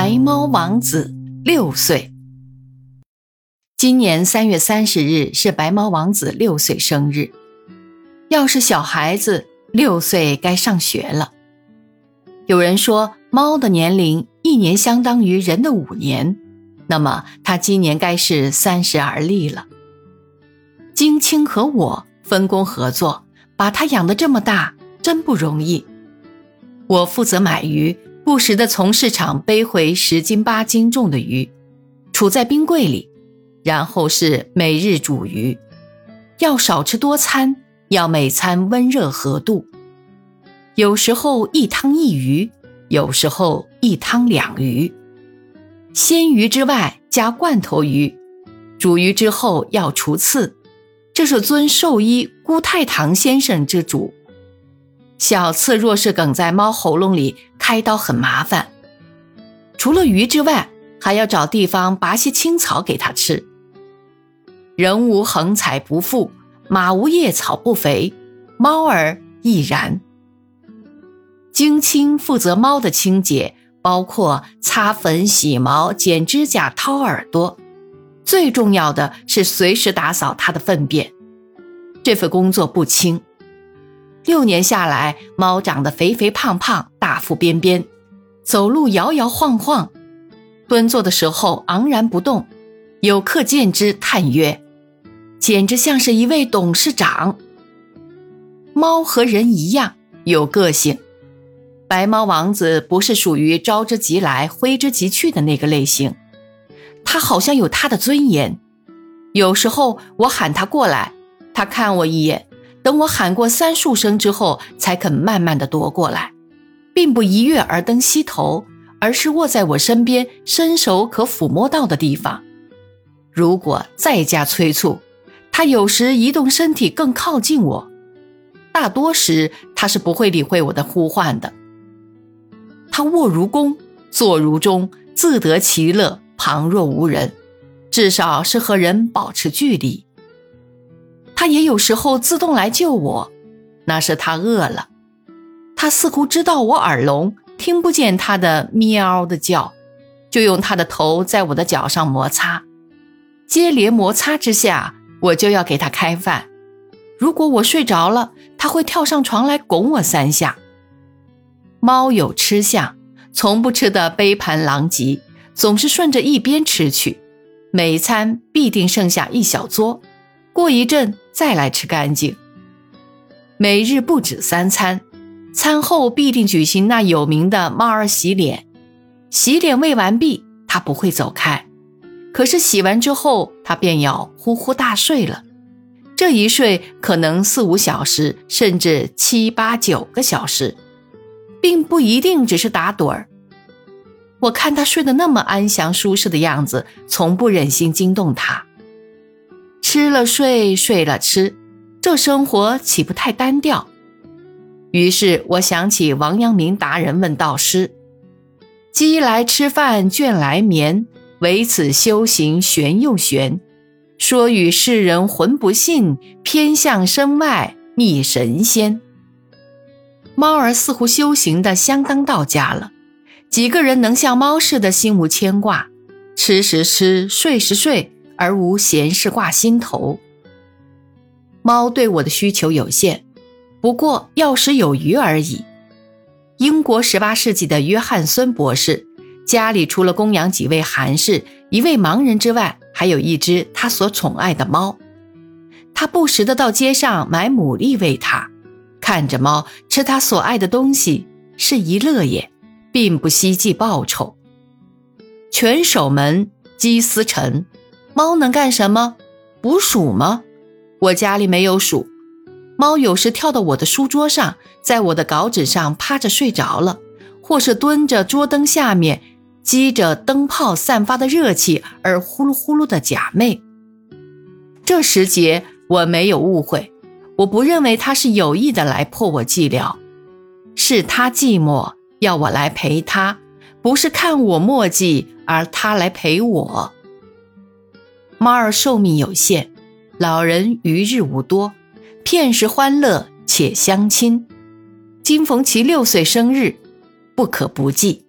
白猫王子六岁。今年三月三十日是白猫王子六岁生日。要是小孩子六岁该上学了。有人说，猫的年龄一年相当于人的五年，那么它今年该是三十而立了。金青和我分工合作，把它养得这么大，真不容易。我负责买鱼。不时地从市场背回十斤八斤重的鱼，储在冰柜里，然后是每日煮鱼，要少吃多餐，要每餐温热合度。有时候一汤一鱼，有时候一汤两鱼。鲜鱼之外加罐头鱼，煮鱼之后要除刺，这是遵兽医辜太堂先生之嘱。小刺若是梗在猫喉咙里，开刀很麻烦。除了鱼之外，还要找地方拔些青草给它吃。人无横财不富，马无夜草不肥，猫儿亦然。精清负责猫的清洁，包括擦粉、洗毛、剪指甲、掏耳朵，最重要的是随时打扫它的粪便。这份工作不轻。六年下来，猫长得肥肥胖胖、大腹便便，走路摇摇晃晃，蹲坐的时候昂然不动。有客见之叹曰：“简直像是一位董事长。”猫和人一样有个性，白猫王子不是属于招之即来、挥之即去的那个类型，他好像有他的尊严。有时候我喊他过来，他看我一眼。等我喊过三数声之后，才肯慢慢的踱过来，并不一跃而登溪头，而是卧在我身边，伸手可抚摸到的地方。如果再加催促，他有时移动身体更靠近我，大多时他是不会理会我的呼唤的。他卧如弓，坐如钟，自得其乐，旁若无人，至少是和人保持距离。他也有时候自动来救我，那是他饿了。他似乎知道我耳聋，听不见他的喵的叫，就用他的头在我的脚上摩擦。接连摩擦之下，我就要给他开饭。如果我睡着了，他会跳上床来拱我三下。猫有吃相，从不吃得杯盘狼藉，总是顺着一边吃去，每餐必定剩下一小撮。过一阵再来吃干净。每日不止三餐，餐后必定举行那有名的猫儿洗脸。洗脸未完毕，它不会走开。可是洗完之后，它便要呼呼大睡了。这一睡可能四五小时，甚至七八九个小时，并不一定只是打盹儿。我看它睡得那么安详舒适的样子，从不忍心惊动它。吃了睡，睡了吃，这生活岂不太单调？于是我想起王阳明达人问道师：“鸡来吃饭，倦来眠，唯此修行玄又玄。说与世人浑不信，偏向身外觅神仙。”猫儿似乎修行的相当到家了，几个人能像猫似的心无牵挂，吃时吃，睡时睡。而无闲事挂心头。猫对我的需求有限，不过要食有余而已。英国十八世纪的约翰孙博士家里除了供养几位寒士、一位盲人之外，还有一只他所宠爱的猫。他不时的到街上买牡蛎喂它，看着猫吃他所爱的东西是一乐也，并不希冀报酬。犬守门，鸡司晨。猫能干什么？捕鼠吗？我家里没有鼠。猫有时跳到我的书桌上，在我的稿纸上趴着睡着了，或是蹲着桌灯下面，积着灯泡散发的热气而呼噜呼噜的假寐。这时节我没有误会，我不认为他是有意的来破我寂寥，是他寂寞要我来陪他，不是看我墨迹而他来陪我。猫儿寿命有限，老人余日无多，片时欢乐且相亲。今逢其六岁生日，不可不记。